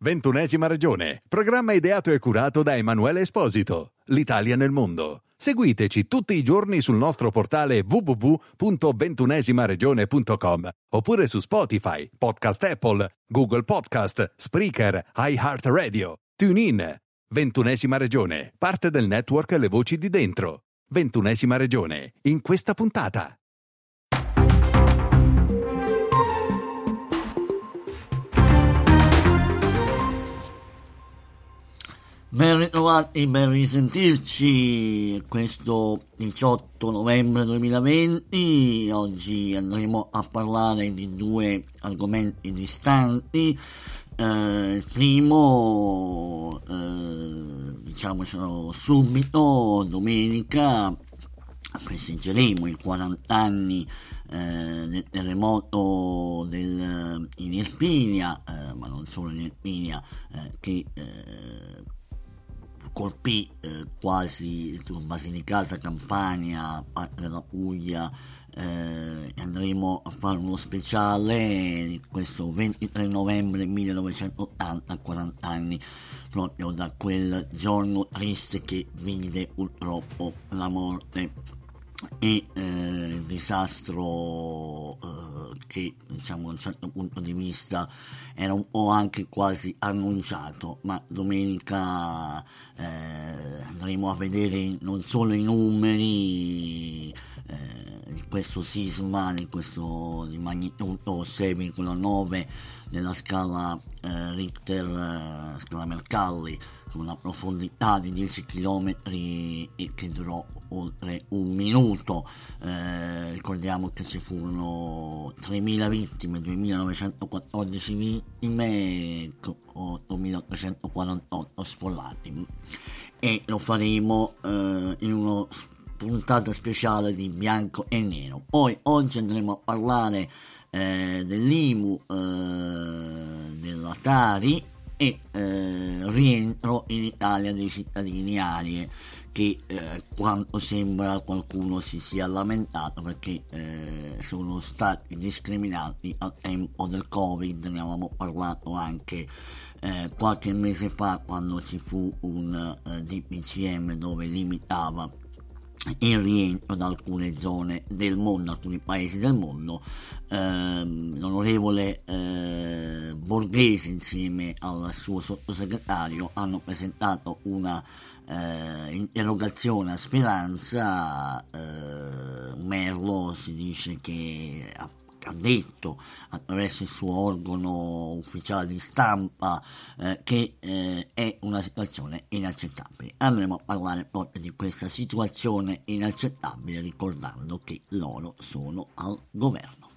Ventunesima regione, programma ideato e curato da Emanuele Esposito, l'Italia nel mondo. Seguiteci tutti i giorni sul nostro portale www.ventunesimaregione.com oppure su Spotify, Podcast Apple, Google Podcast, Spreaker, iHeartRadio, TuneIn. Ventunesima regione, parte del network Le Voci di Dentro. Ventunesima regione, in questa puntata. Ben ritrovati, ben risentirci questo 18 novembre 2020. Oggi andremo a parlare di due argomenti distanti. Eh, il primo, eh, diciamocelo subito, domenica festeggeremo i 40 anni eh, del terremoto del, in Irpinia, eh, ma non solo in Irpinia, eh, che eh, colpì eh, quasi Basilicata, Campania, della Puglia eh, andremo a fare uno speciale questo 23 novembre 1980, 40 anni proprio da quel giorno triste che vide purtroppo la morte e eh, il disastro eh, che diciamo da un certo punto di vista era un po' anche quasi annunciato ma domenica eh, andremo a vedere non solo i numeri eh, di questo sisma di questo di magnitudo 6,9 nella scala eh, Richter eh, scala Mercalli con una profondità di 10 km e che durò oltre un minuto. Eh, ricordiamo che ci furono 3.000 vittime, 2.914 vittime, 8.848 sfollati. E lo faremo eh, in una puntata speciale di bianco e nero. Poi oggi andremo a parlare eh, dell'IMU, eh, dell'Atari e eh, rientro in Italia dei cittadini arie che eh, quanto sembra qualcuno si sia lamentato perché eh, sono stati discriminati al tempo del covid. Ne avevamo parlato anche eh, qualche mese fa quando ci fu un eh, DPCM dove limitava il rientro da alcune zone del mondo, alcuni paesi del mondo. Eh, l'onorevole eh, Borghese insieme al suo sottosegretario hanno presentato una eh, interrogazione a Speranza. Eh, Merlo si dice che ha ha detto attraverso il suo organo ufficiale di stampa eh, che eh, è una situazione inaccettabile. Andremo a parlare proprio di questa situazione inaccettabile ricordando che loro sono al governo.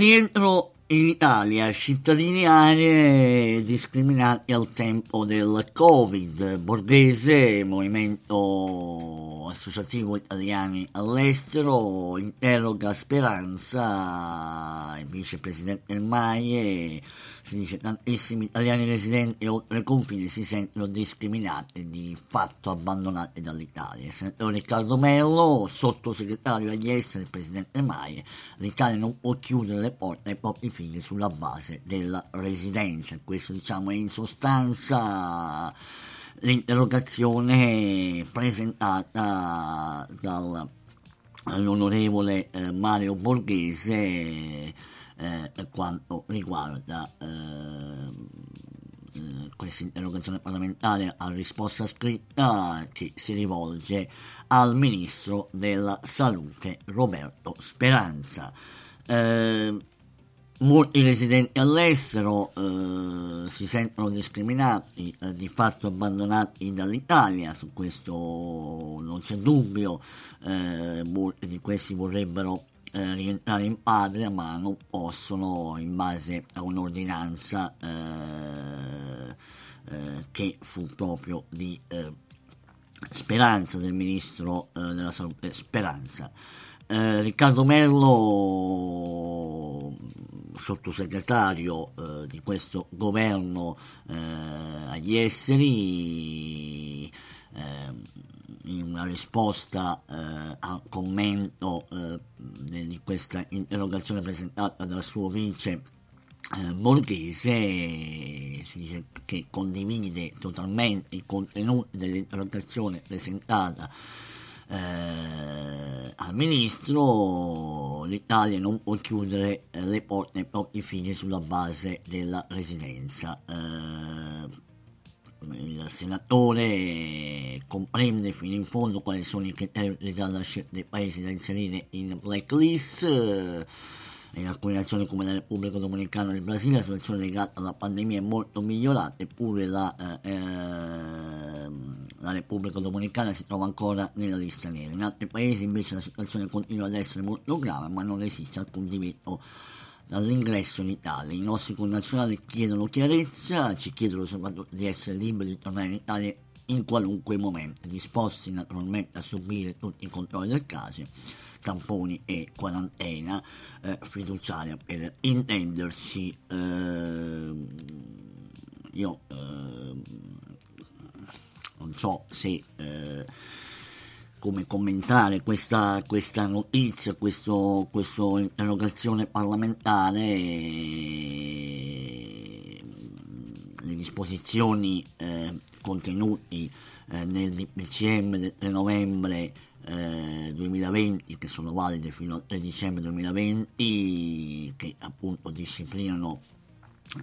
Rientro in Italia, cittadini aree discriminati al tempo del Covid. Borghese, movimento associativo italiani all'estero, interroga Speranza, il vicepresidente MAIE si dice tantissimi italiani residenti oltre confini si sentono discriminati e di fatto abbandonati dall'Italia. Senatore Riccardo Mello, sottosegretario agli esteri, presidente Maie, l'Italia non può chiudere le porte ai propri figli sulla base della residenza. Questo diciamo è in sostanza l'interrogazione presentata dall'onorevole eh, Mario Borghese eh, per quanto riguarda eh, questa interrogazione parlamentare a risposta scritta che si rivolge al ministro della salute Roberto Speranza. Eh, molti residenti all'estero eh, si sentono discriminati, eh, di fatto abbandonati dall'Italia, su questo non c'è dubbio, eh, molti di questi vorrebbero eh, rientrare in patria ma non possono in base a un'ordinanza eh, eh, che fu proprio di Speranza del ministro della salute Speranza eh, Riccardo Merlo, sottosegretario eh, di questo governo eh, agli esteri, eh, in una risposta eh, al commento di questa interrogazione presentata dal suo vice eh, Borghese si dice che condivide totalmente i contenuti dell'interrogazione presentata eh, al ministro, l'Italia non può chiudere eh, le porte ai propri figli sulla base della residenza. Eh, il senatore comprende fino in fondo quali sono i criteri utilizzati dalla scelta dei paesi da inserire in blacklist. Eh, in alcune nazioni come la Repubblica Dominicana e il Brasile la situazione legata alla pandemia è molto migliorata, eppure la, eh, ehm, la Repubblica Dominicana si trova ancora nella lista nera. In altri paesi invece la situazione continua ad essere molto grave, ma non esiste alcun divieto dall'ingresso in Italia. I nostri connazionali chiedono chiarezza, ci chiedono soprattutto di essere liberi di tornare in Italia in qualunque momento, disposti naturalmente a subire tutti i controlli del caso tamponi e quarantena eh, fiduciaria per intenderci eh, io eh, non so se eh, come commentare questa, questa notizia, questo, questa interrogazione parlamentare, le disposizioni eh, contenuti eh, nel DPCM del 3 novembre eh, 2020 che sono valide fino al 3 dicembre 2020 che appunto disciplinano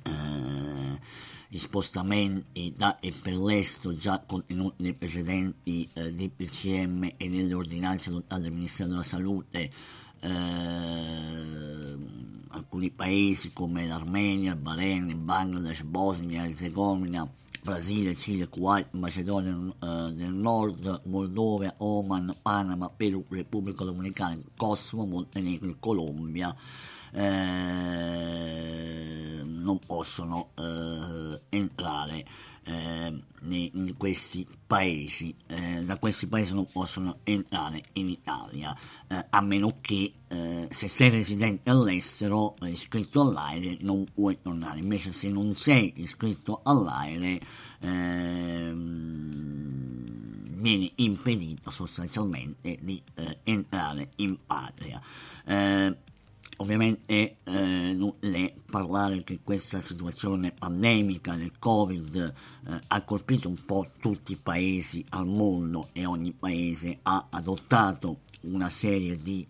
eh, gli spostamenti da e per l'estero già contenuti nei precedenti eh, DPCM e nelle ordinanze adottate dal Ministero della Salute eh, alcuni paesi come l'Armenia, il Bahrain, il Bangladesh, Bosnia, Herzegovina Brasile, Cile, Kuwait, Macedonia eh, del Nord, Moldova, Oman, Panama, Perù, Repubblica Dominicana, Kosovo, Montenegro e Colombia. Eh, non possono eh, entrare eh, in questi paesi, eh, da questi paesi non possono entrare in Italia, eh, a meno che eh, se sei residente all'estero iscritto all'aire non puoi tornare, invece se non sei iscritto all'aire ehm, viene impedito sostanzialmente di eh, entrare in patria. Eh, Ovviamente eh, nutile parlare che questa situazione pandemica del Covid eh, ha colpito un po' tutti i paesi al mondo e ogni paese ha adottato una serie di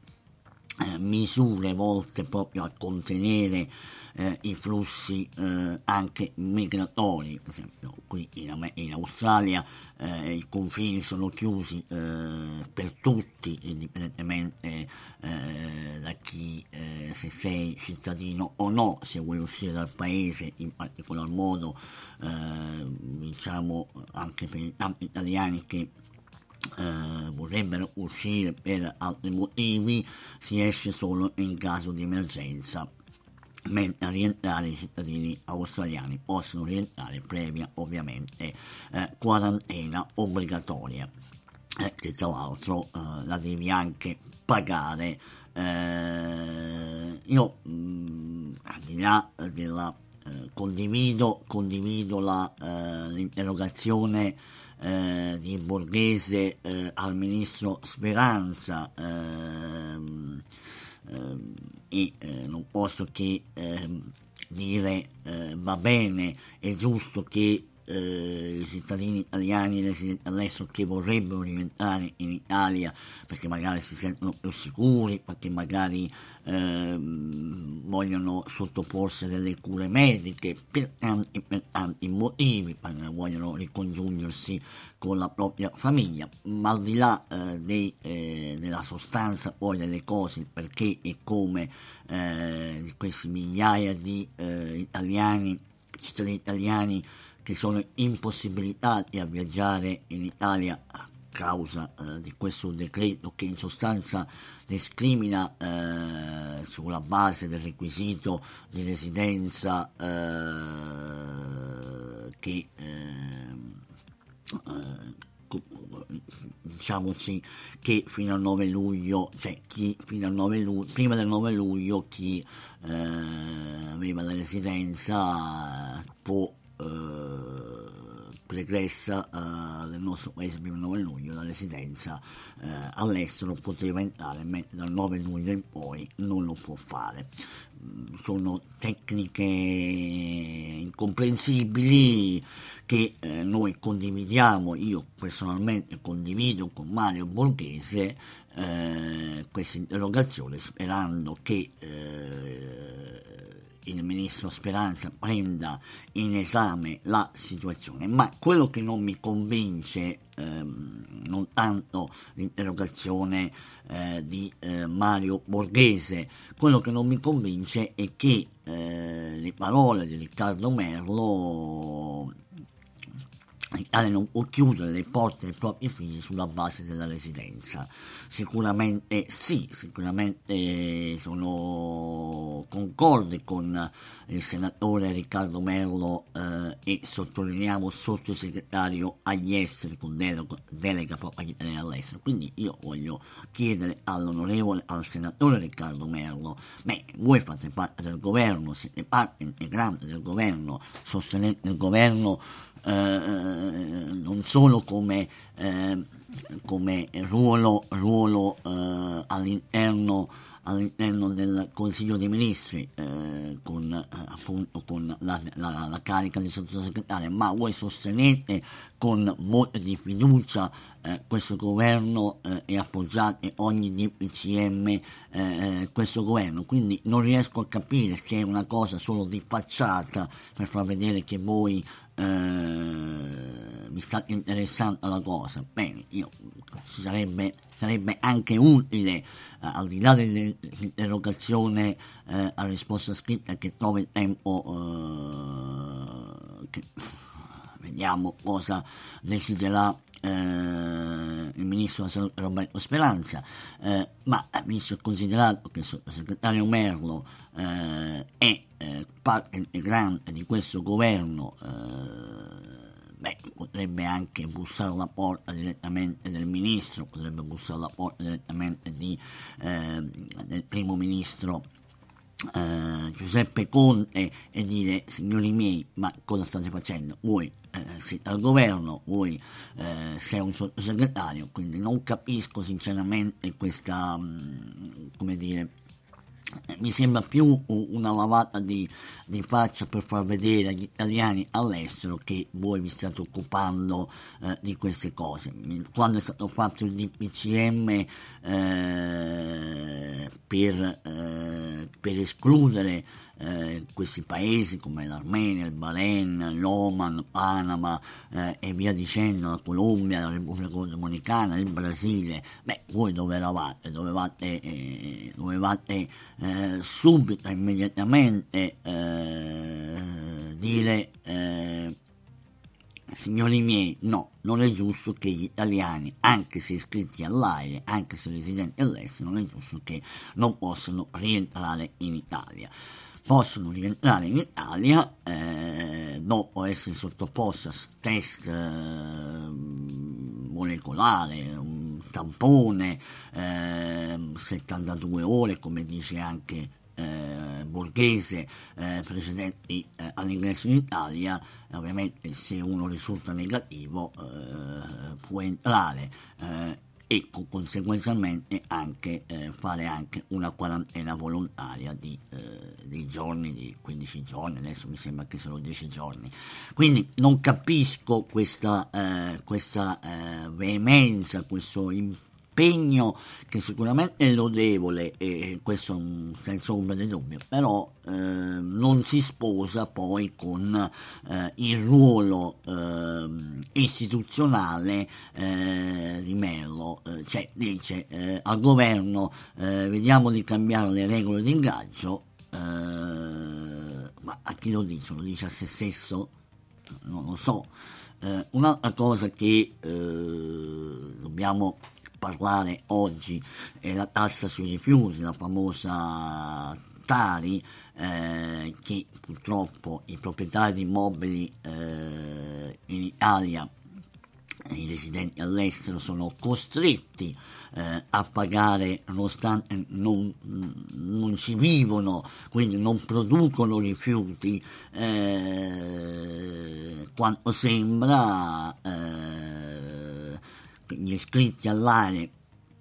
eh, misure volte proprio a contenere eh, i flussi eh, anche migratori, per esempio qui in, in Australia eh, i confini sono chiusi eh, per tutti, indipendentemente da chi, se sei cittadino o no, se vuoi uscire dal paese, in particolar modo diciamo anche per i tanti italiani che eh, vorrebbero uscire per altri motivi, si esce solo in caso di emergenza mentre a rientrare i cittadini australiani possono rientrare previa ovviamente eh, quarantena obbligatoria. Eh, che tra l'altro eh, la devi anche pagare. Eh, io mh, mm, al di là della condivido, condivido la, l'interrogazione eh, di Borghese eh, al ministro Speranza ehm, ehm, e eh, non posso che ehm, dire eh, va bene, è giusto che eh, i cittadini italiani residenti all'estero che vorrebbero rientrare in Italia perché magari si sentono più sicuri, perché magari eh, vogliono sottoporsi delle cure mediche per tanti, per tanti motivi, perché vogliono ricongiungersi con la propria famiglia, ma al di là eh, dei, eh, della sostanza poi delle cose, perché e come eh, di questi migliaia di eh, italiani, cittadini italiani che sono impossibilitati a viaggiare in Italia a causa eh, di questo decreto che in sostanza discrimina eh, sulla base del requisito di residenza eh, che, ehm, eh, diciamoci che fino al 9 luglio, cioè chi fino al 9 luglio, prima del 9 luglio chi eh, aveva la residenza può eh, pregressa uh, del nostro paese prima del 9 luglio, la residenza uh, all'estero poteva entrare, mentre dal 9 luglio in poi non lo può fare. Mm, sono tecniche incomprensibili che eh, noi condividiamo, io personalmente condivido con Mario Borghese eh, questa interrogazione sperando che eh, il ministro Speranza prenda in esame la situazione, ma quello che non mi convince, ehm, non tanto l'interrogazione eh, di eh, Mario Borghese, quello che non mi convince è che eh, le parole di Riccardo Merlo non può chiudere le porte ai propri figli sulla base della residenza. Sicuramente sì, sicuramente sono concorde con il senatore Riccardo Merlo eh, e sottolineiamo sottosegretario agli esteri con delega, delega proprio agli italiani all'estero. Quindi io voglio chiedere all'onorevole, al senatore Riccardo Merlo, beh, voi fate parte del governo, siete parte integrante del governo, sostenete il governo eh, non solo come, eh, come ruolo, ruolo eh, all'interno, all'interno, del Consiglio dei Ministri eh, con, eh, appunto, con la, la, la, carica di sottosegretario, ma voi sostenete con molta di fiducia eh, questo governo eh, e appoggiate ogni DPCM eh, eh, questo governo, quindi non riesco a capire se è una cosa solo di facciata per far vedere che voi eh, mi sta interessando la cosa. Bene, io sarebbe, sarebbe anche utile, al di là dell'interrogazione a risposta scritta, che trovi il tempo che vediamo cosa deciderà eh, il ministro della salute Roberto Speranza, eh, ma visto e considerato che il sottosegretario Merlo eh, è eh, parte integrante di questo governo, eh, beh, potrebbe anche bussare alla porta direttamente del ministro, potrebbe bussare alla porta direttamente di, eh, del primo ministro eh, Giuseppe Conte e dire signori miei ma cosa state facendo? Voi eh, siete al governo voi eh, sei un sottosegretario quindi non capisco sinceramente questa mm, come dire mi sembra più una lavata di, di, faccia per far vedere agli italiani all'estero che voi vi state occupando eh, di queste cose. Quando è stato fatto il DPCM eh, per, eh, per escludere eh, questi paesi come l'Armenia, il Bahrain, l'Oman, Panama eh, e via dicendo, la Colombia, la Repubblica Dominicana, il Brasile, beh, voi dove eravate? Dovevate, eh, dovevate eh, subito, immediatamente eh, dire signori miei, no, non è giusto che gli italiani, anche se iscritti all'AIRE, anche se residenti all'estero, non è giusto che non possano rientrare in Italia possono rientrare in Italia eh, dopo essere sottoposti a test eh, molecolare, un tampone, eh, 72 ore, come dice anche eh, Borghese eh, precedenti eh, all'ingresso in Italia, ovviamente se uno risulta negativo eh, può entrare eh, e conseguenzialmente anche eh, fare anche una quarantena volontaria di, eh, di giorni, di 15 giorni, adesso mi sembra che sono 10 giorni. Quindi non capisco questa, eh, questa eh, veemenza, questo impegno impegno che sicuramente è lodevole e questo senza ombra di dubbio, però eh, non si sposa poi con eh, il ruolo eh, istituzionale eh, di Mello, eh, cioè dice eh, al governo vediamo di cambiare le regole di ingaggio, ma a chi lo dice? Lo dice a se stesso? Non lo so. un'altra cosa che dobbiamo parlare oggi è la tassa sui rifiuti, la famosa Tari, eh, che purtroppo i proprietari di immobili eh, in Italia i residenti all'estero sono costretti eh, a pagare nonostante non, non, ci vivono, quindi non producono rifiuti eh, quanto sembra eh, gli iscritti all'area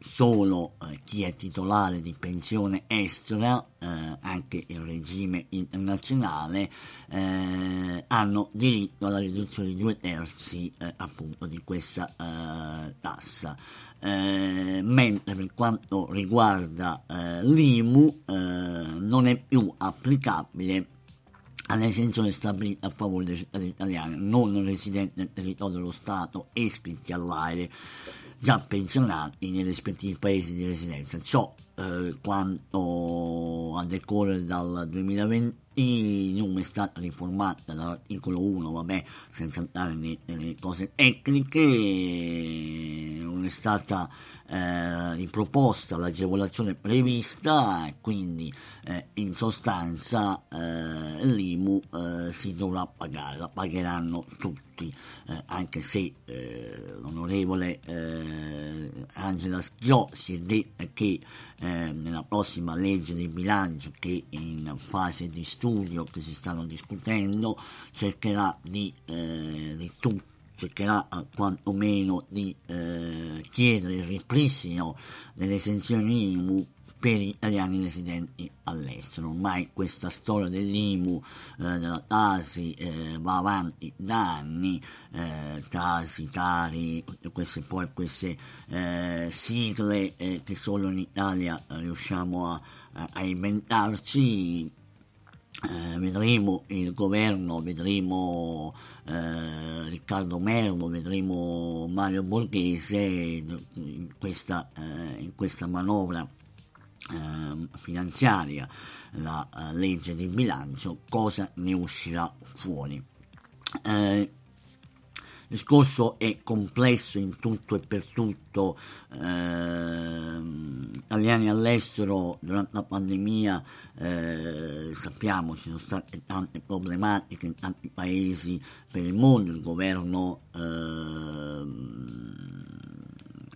solo eh, chi è titolare di pensione estera, eh, anche il regime internazionale, eh, hanno diritto alla riduzione di due terzi eh, appunto di questa eh, tassa. Eh, mentre per quanto riguarda l'IMU non è più applicabile all'esenzione stabilita a favore dei cittadini italiani non residenti nel territorio dello Stato e iscritti all'AIRE già pensionati nei rispettivi paesi di residenza. Ciò eh, quanto a decorrere dal 2020 NUM è stata riformata dall'articolo 1, vabbè, senza andare nelle cose tecniche, non è stata eh, riproposta l'agevolazione prevista quindi eh, in sostanza eh, l'IMU eh, si dovrà pagare, la pagheranno tutti, eh, anche se eh, l'onorevole Angela Schiò si è detta che nella prossima legge di bilancio che è in fase di studio che si stanno discutendo cercherà di, di tutto cercherà eh, quantomeno di eh, chiedere il ripristino delle esenzioni IMU per gli italiani residenti all'estero. Ormai questa storia dell'IMU, eh, della Tasi, eh, va avanti da anni, eh, Tasi, Tari, queste, poi queste eh, sigle eh, che solo in Italia riusciamo a, a inventarci eh, vedremo il governo, vedremo eh, Riccardo Merlo, vedremo Mario Borghese in questa, eh, in questa manovra ehm, finanziaria, la eh, legge di bilancio, cosa ne uscirà fuori. Eh, il discorso è complesso in tutto e per tutto, eh, italiani all'estero durante la pandemia eh, sappiamo ci sono state tante problematiche in tanti paesi per il mondo, il governo eh,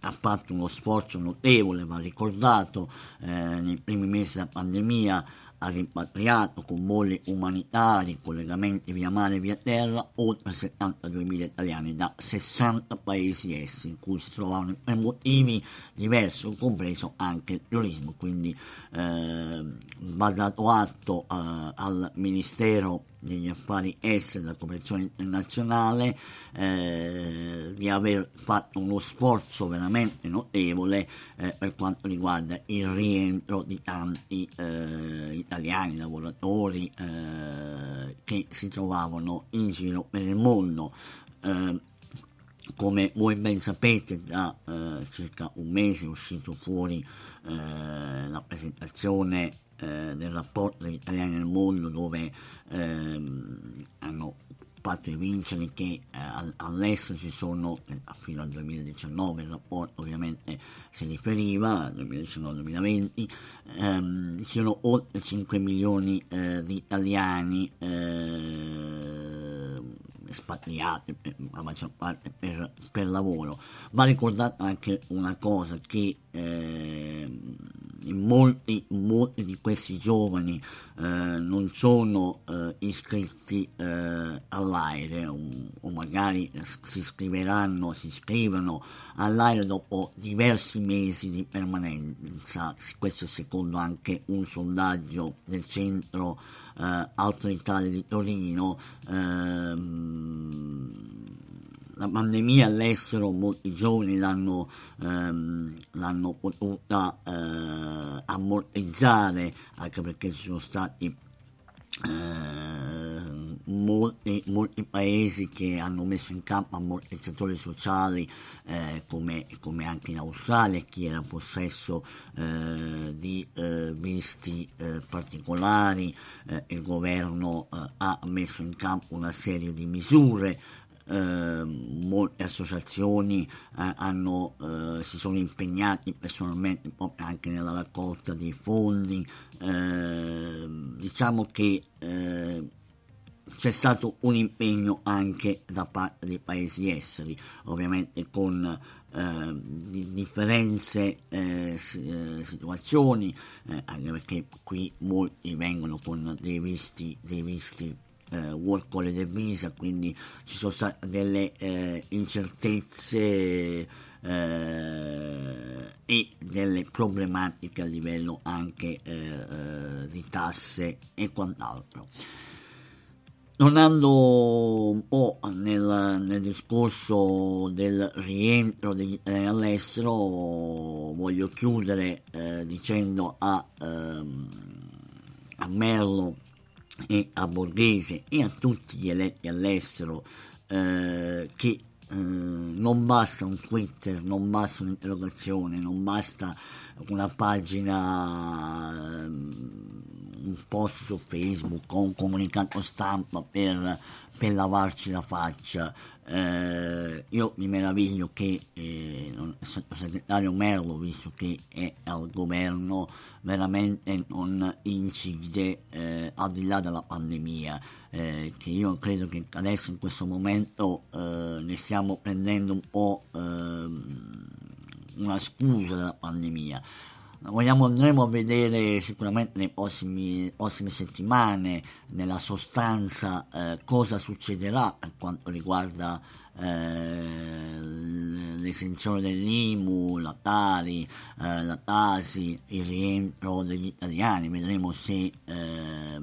ha fatto uno sforzo notevole, va ricordato, eh, nei primi mesi della pandemia ha rimpatriato con voli umanitari, collegamenti via mare e via terra, oltre 72.000 italiani da 60 paesi essi, in cui si trovavano per motivi diversi, compreso anche il turismo. Quindi eh, va dato atto eh, al Ministero degli affari esteri della cooperazione internazionale eh, di aver fatto uno sforzo veramente notevole eh, per quanto riguarda il rientro di tanti eh, italiani lavoratori eh, che si trovavano in giro per il mondo. Eh, come voi ben sapete da eh, circa un mese è uscito fuori la presentazione del rapporto degli italiani nel mondo dove ehm, hanno fatto evincere che eh, all'estero ci sono, eh, fino al 2019 il rapporto ovviamente si riferiva, 2019-2020, ehm, ci sono oltre 5 milioni eh, di italiani eh, espatriati, la maggior parte per, per, lavoro. Va ricordato anche una cosa che eh, molti, molti di questi giovani eh, non sono eh, iscritti eh, all'aire o, o, magari si iscriveranno, si iscrivono all'aire dopo diversi mesi di permanenza, questo secondo anche un sondaggio del centro eh, Alto Italia di Torino. Ehm, la pandemia all'estero molti giovani l'hanno, ehm, l'hanno potuta eh, ammortizzare anche perché ci sono stati eh, molti, molti, paesi che hanno messo in campo ammortizzatori sociali eh, come, come, anche in Australia chi era in possesso eh, di eh, visti eh, particolari eh, il governo ha messo in campo una serie di misure eh, molte associazioni eh, hanno, eh, si sono impegnati personalmente anche nella raccolta dei fondi. Ehm, diciamo che eh, c'è stato un impegno anche da parte dei paesi esteri, ovviamente con eh, differenze eh, eh, situazioni, eh, anche perché qui molti vengono con dei visti, dei visti eh, work holiday visa, quindi ci sono state delle eh, incertezze eh, e delle problematiche a livello anche eh, eh, di tasse e quant'altro. Tornando un po' nel, nel, discorso del rientro degli italiani all'estero, voglio chiudere eh, dicendo a, ehm, a Merlo e a Borghese e a tutti gli eletti all'estero eh, che eh, non basta un Twitter, non basta un'interrogazione, non basta una pagina, ehm, un post su Facebook o un comunicato stampa per, per lavarci la faccia. Eh, io mi meraviglio che eh, il sottosegretario Merlo, visto che è al governo, veramente non incide eh, al di là della pandemia, eh, che io credo che adesso in questo momento eh, ne stiamo prendendo un po' ehm, una scusa della pandemia. Vogliamo, andremo a vedere sicuramente nelle prossime, prossime settimane, nella sostanza, eh, cosa succederà per quanto riguarda eh, l'esenzione dell'IMU, la Tari, eh, la Tasi, il rientro degli italiani. Vedremo se eh,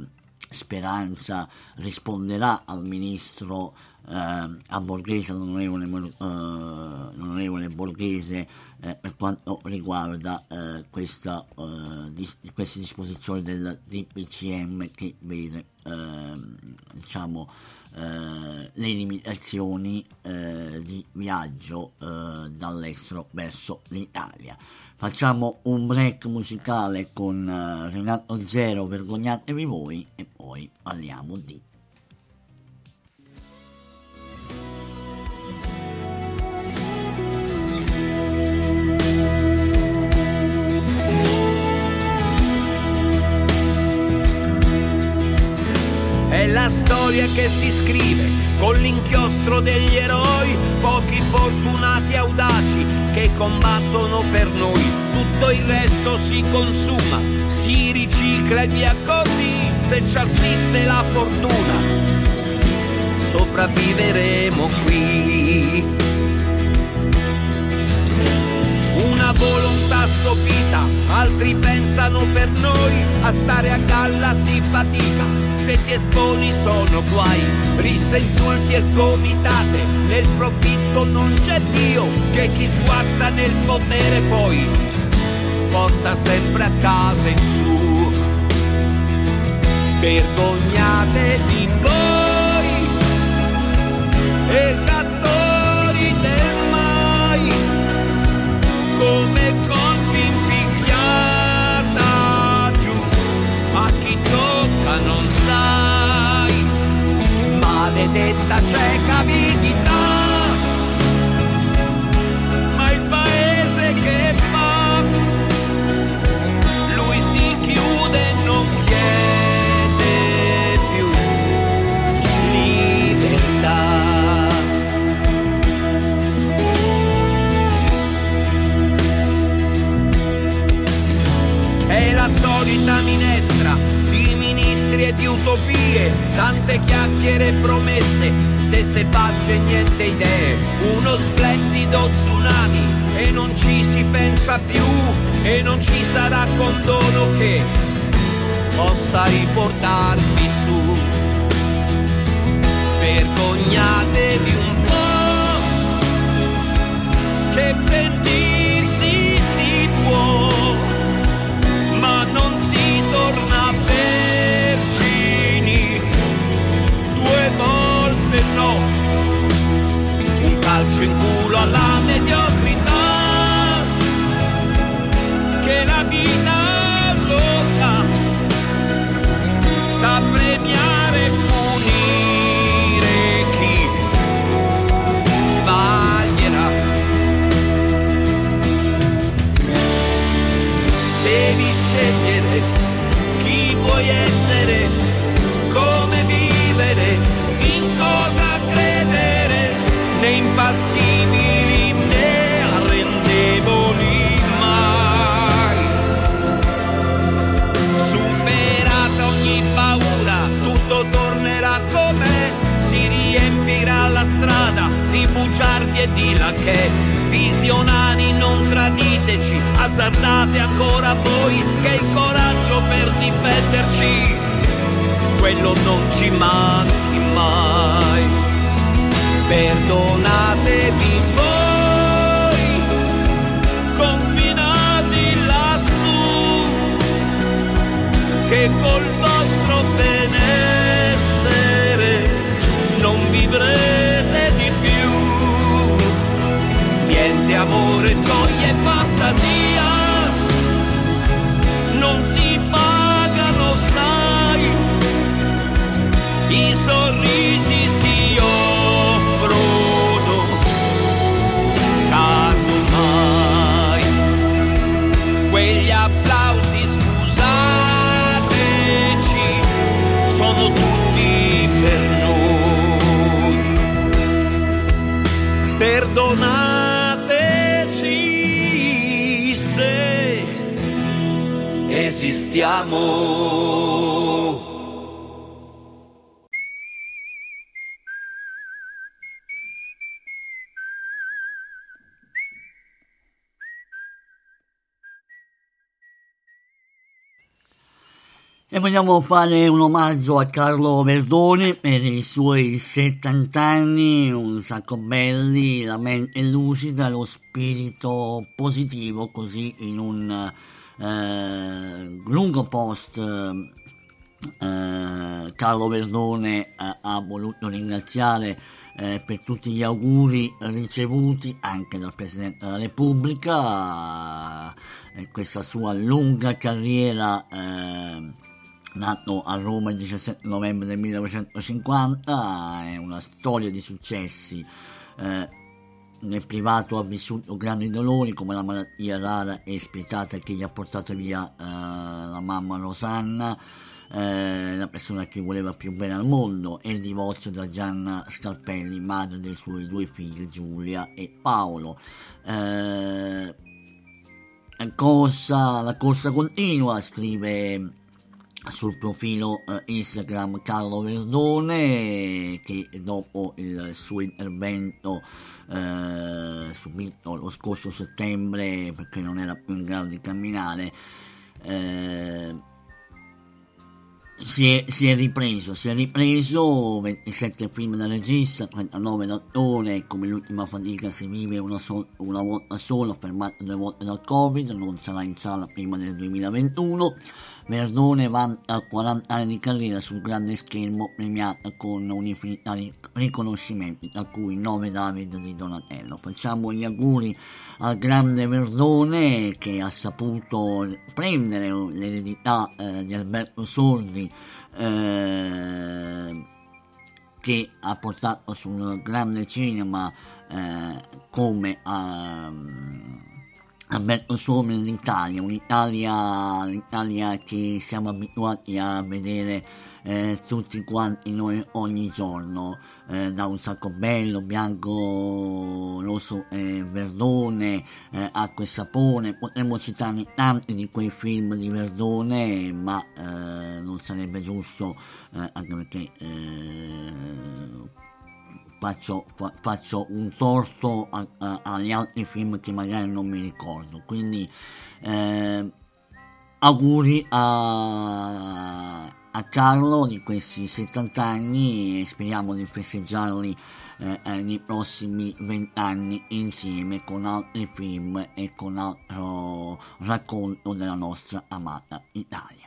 Speranza risponderà al ministro eh, a Borghese, all'onorevole, eh, l'onorevole Borghese eh, per quanto riguarda eh, questa, eh, dis- queste disposizioni del DPCM che vede ehm, diciamo, eh, le limitazioni di viaggio dall'estero verso l'Italia. Facciamo un break musicale con Renato Zero, vergognatevi voi e poi parliamo di la storia che si scrive con l'inchiostro degli eroi, pochi fortunati audaci che combattono per noi. Tutto il resto si consuma, si ricicla e via così, se ci assiste la fortuna, sopravviveremo qui. Volontà sopita, altri pensano per noi, a stare a galla si fatica. Se ti esponi sono guai, risse, insulti e sgomitate, nel profitto non c'è Dio, che chi sguarda nel potere poi porta sempre a casa in su. Vergognatevi voi, esattori alla vogliamo fare un omaggio a Carlo Verdoni per i suoi 70 anni, un sacco belli, la mente lucida, lo spirito positivo, così in un eh, lungo post eh, Carlo Verdone ha, ha voluto ringraziare eh, per tutti gli auguri ricevuti anche dal Presidente della Repubblica, eh, questa sua lunga carriera eh, nato a Roma il 17 novembre del 1950, è una storia di successi. Eh, nel privato ha vissuto grandi dolori come la malattia rara e spietata che gli ha portato via eh, la mamma Rosanna, eh, la persona che voleva più bene al mondo, e il divorzio da Gianna Scalpelli, madre dei suoi due figli Giulia e Paolo. Eh, corsa, la corsa continua, scrive sul profilo eh, Instagram Carlo Verdone che dopo il suo intervento eh, subito lo scorso settembre perché non era più in grado di camminare eh, si è, si è, ripreso, si è ripreso 27 film da regista, 39 d'attore, come l'ultima fatica si vive una, so- una volta sola, fermato due volte dal Covid, non sarà in sala prima del 2021. Verdone vanta 40 anni di carriera sul grande schermo, premiata con un'infinità di riconoscimenti, tra cui 9 David di Donatello. Facciamo gli auguri al grande Verdone che ha saputo prendere l'eredità eh, di Alberto Sordi eh, che ha portato sul grande cinema eh, come a Alberto Sordi l'Italia, un'Italia, l'Italia che siamo abituati a vedere eh, tutti quanti noi ogni giorno, eh, da un sacco bello, bianco, rosso, eh, verdone, eh, acqua e sapone, potremmo citarne tanti di quei film di Verdone, ma eh, non sarebbe giusto, eh, anche perché faccio, fa, faccio, un torto a, a, agli altri film che magari non mi ricordo. Quindi eh, auguri a, a, Carlo di questi 70 anni e speriamo di festeggiarli eh, nei prossimi 20 anni insieme con altri film e con altro racconto della nostra amata Italia.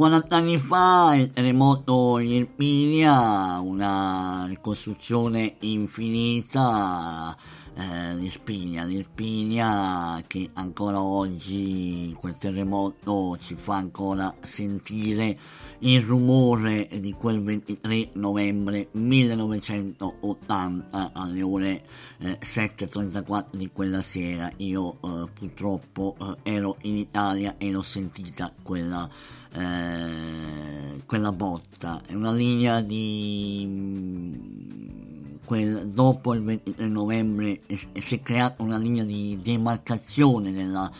40 anni fa il terremoto in Irpinia, una ricostruzione infinita eh, l'Irpinia, l'Irpinia che ancora oggi quel terremoto ci fa ancora sentire il rumore di quel 23 novembre 1980 alle ore eh, 7.34 di quella sera. Io eh, purtroppo eh, ero in Italia e l'ho sentita quella eh, quella botta, è una linea di mm, quel, dopo il 23 novembre si è creata una linea di demarcazione della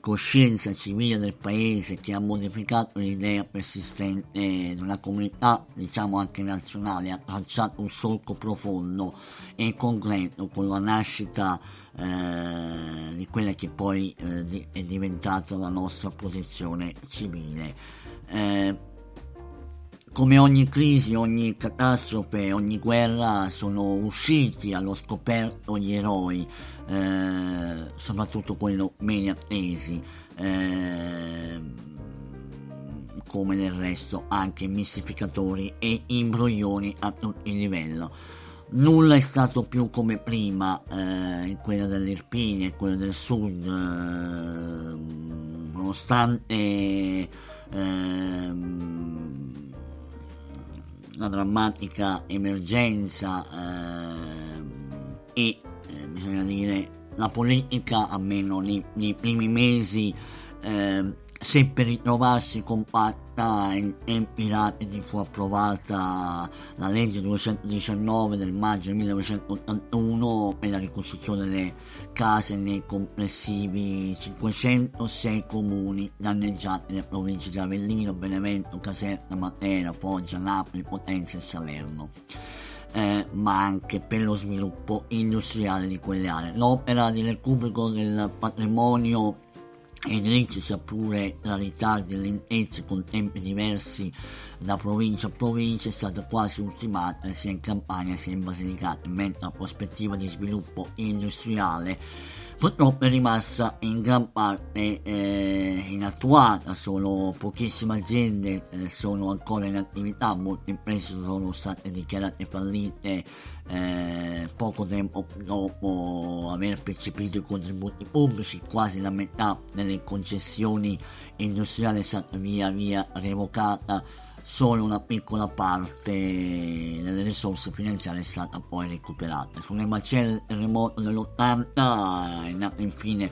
coscienza civile del paese che ha modificato l'idea persistente di una comunità, diciamo anche nazionale, ha tracciato un solco profondo e concreto con la nascita eh, di quella che poi eh, di, è diventata la nostra protezione civile. Eh, come ogni crisi, ogni catastrofe, ogni guerra sono usciti allo scoperto gli eroi, eh, soprattutto quelli meno attesi, eh, come del resto anche mistificatori e imbroglioni a tutti i livelli. Nulla è stato più come prima eh, quella dell'Irpinia e quella del sud, eh, nonostante ehm, una drammatica emergenza eh, e eh, bisogna dire la politica almeno nei, nei primi mesi eh, seppe ritrovarsi compatta in tempi rapidi fu approvata la legge 219 del maggio 1981 per la ricostruzione delle case nei complessivi 506 comuni danneggiati nelle province di Avellino, Benevento, Caserta, Matera, Foggia, Napoli, Potenza e Salerno. Eh, ma anche per lo sviluppo industriale di quelle aree. L'opera di recupero del patrimonio edilizio sia pure la ritardi e lentezze con tempi diversi da provincia a provincia è stata quasi ultimata sia in Campania sia in Basilicata mentre la prospettiva di sviluppo industriale purtroppo è rimasta in gran parte eh, inattuata, solo pochissime aziende eh, sono ancora in attività, molte imprese sono state dichiarate fallite eh, poco tempo dopo aver percepito i contributi pubblici, quasi la metà delle concessioni industriali è stata via via revocata solo una piccola parte delle risorse finanziarie è stata poi recuperata. Sulle macerie del terremoto dell'80 è nata infine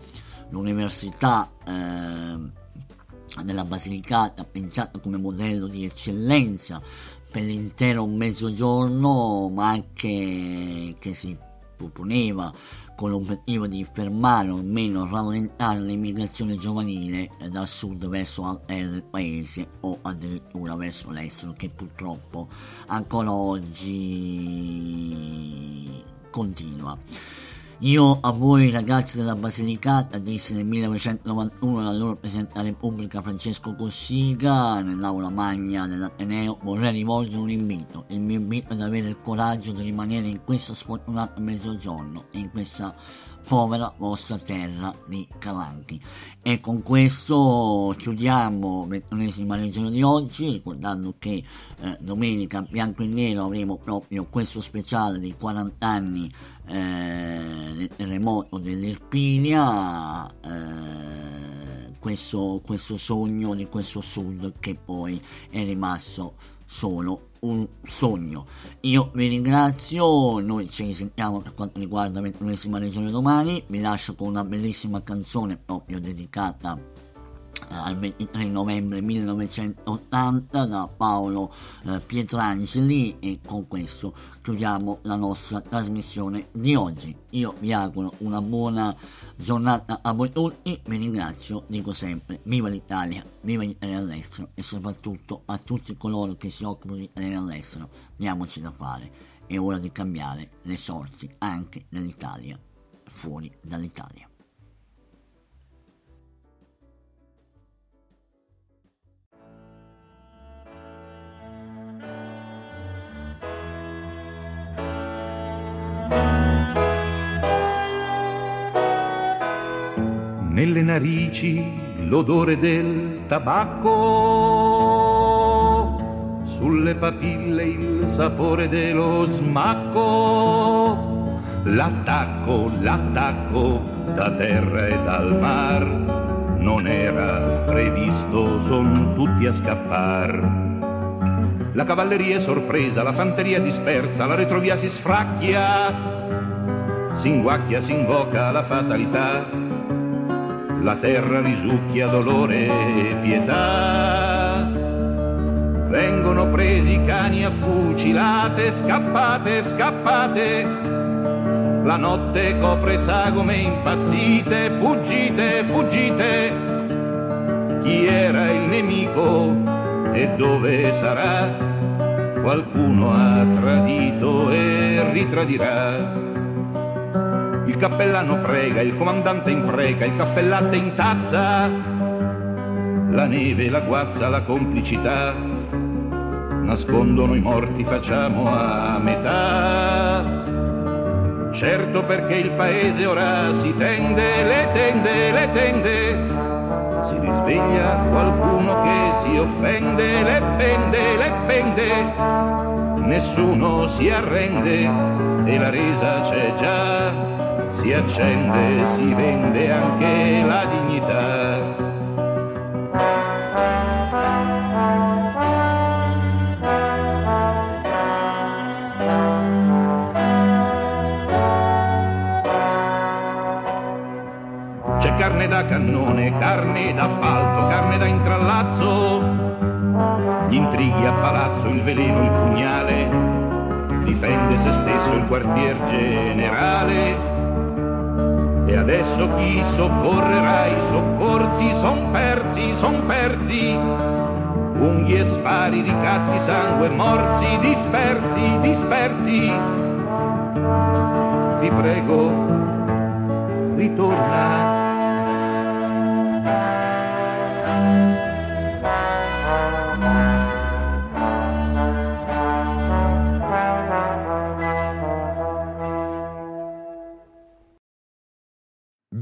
l'Università eh, della Basilicata, pensata come modello di eccellenza per l'intero mezzogiorno, ma anche che si proponeva con l'obiettivo di fermare o almeno rallentare l'immigrazione giovanile dal sud verso del paese o addirittura verso l'estero che purtroppo ancora oggi continua. Io a voi ragazzi della Basilicata dissi nel 1991 l'allora Presidente della Repubblica Francesco Cossiga nell'aula magna dell'Ateneo vorrei rivolgere un invito. Il mio invito è ad avere il coraggio di rimanere in questo sfortunato mezzogiorno in questa povera vostra terra di Calanchi. E con questo chiudiamo il ventunesima regione di oggi, ricordando che eh, domenica bianco e nero avremo proprio questo speciale dei 40 anni eh, del terremoto dell'Irpinia. Eh, questo, questo sogno di questo sud che poi è rimasto solo un sogno. Io vi ringrazio, noi ci risentiamo per quanto riguarda 21esima regione domani, vi lascio con una bellissima canzone proprio dedicata al 23 novembre 1980 da Paolo eh, Pietrangeli e con questo chiudiamo la nostra trasmissione di oggi. Io vi auguro una buona giornata a voi tutti, vi ringrazio, dico sempre viva l'Italia, viva l'Italia all'estero e soprattutto a tutti coloro che si occupano di Italia all'estero, diamoci da fare, è ora di cambiare le sorti anche dell'Italia fuori dall'Italia. Nelle narici l'odore del tabacco, sulle papille il sapore dello smacco, l'attacco, l'attacco da terra e dal mar, non era previsto, son tutti a scappar. La cavalleria è sorpresa, la fanteria dispersa, la retrovia si sfracchia, si inguacchia, si invoca la fatalità la terra risucchia dolore e pietà. Vengono presi cani a fucilate, scappate, scappate, La notte copre sagome impazzite, fuggite, fuggite. Chi era il nemico e dove sarà? Qualcuno ha tradito e ritradirà. Il cappellano prega, il comandante impreca, il caffè latte in tazza. La neve, la guazza, la complicità. Nascondono i morti, facciamo a metà. Certo perché il paese ora si tende, le tende, le tende. Si risveglia qualcuno che si offende, le pende, le pende. Nessuno si arrende e la resa c'è già si accende, si vende anche la dignità. C'è carne da cannone, carne da palto, carne da intrallazzo, gli intrighi a palazzo, il veleno, il pugnale, difende se stesso il quartier generale e adesso chi soccorrerà i soccorsi son persi, son persi. Unghie, spari, ricatti, sangue, morsi, dispersi, dispersi. Ti prego, ritorna.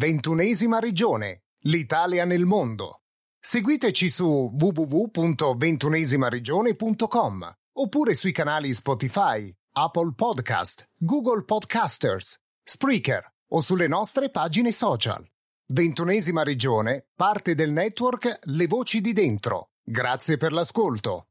Ventunesima regione, l'Italia nel mondo. Seguiteci su www.ventunesimarigione.com oppure sui canali Spotify, Apple Podcast, Google Podcasters, Spreaker o sulle nostre pagine social. Ventunesima regione, parte del network Le Voci di Dentro. Grazie per l'ascolto.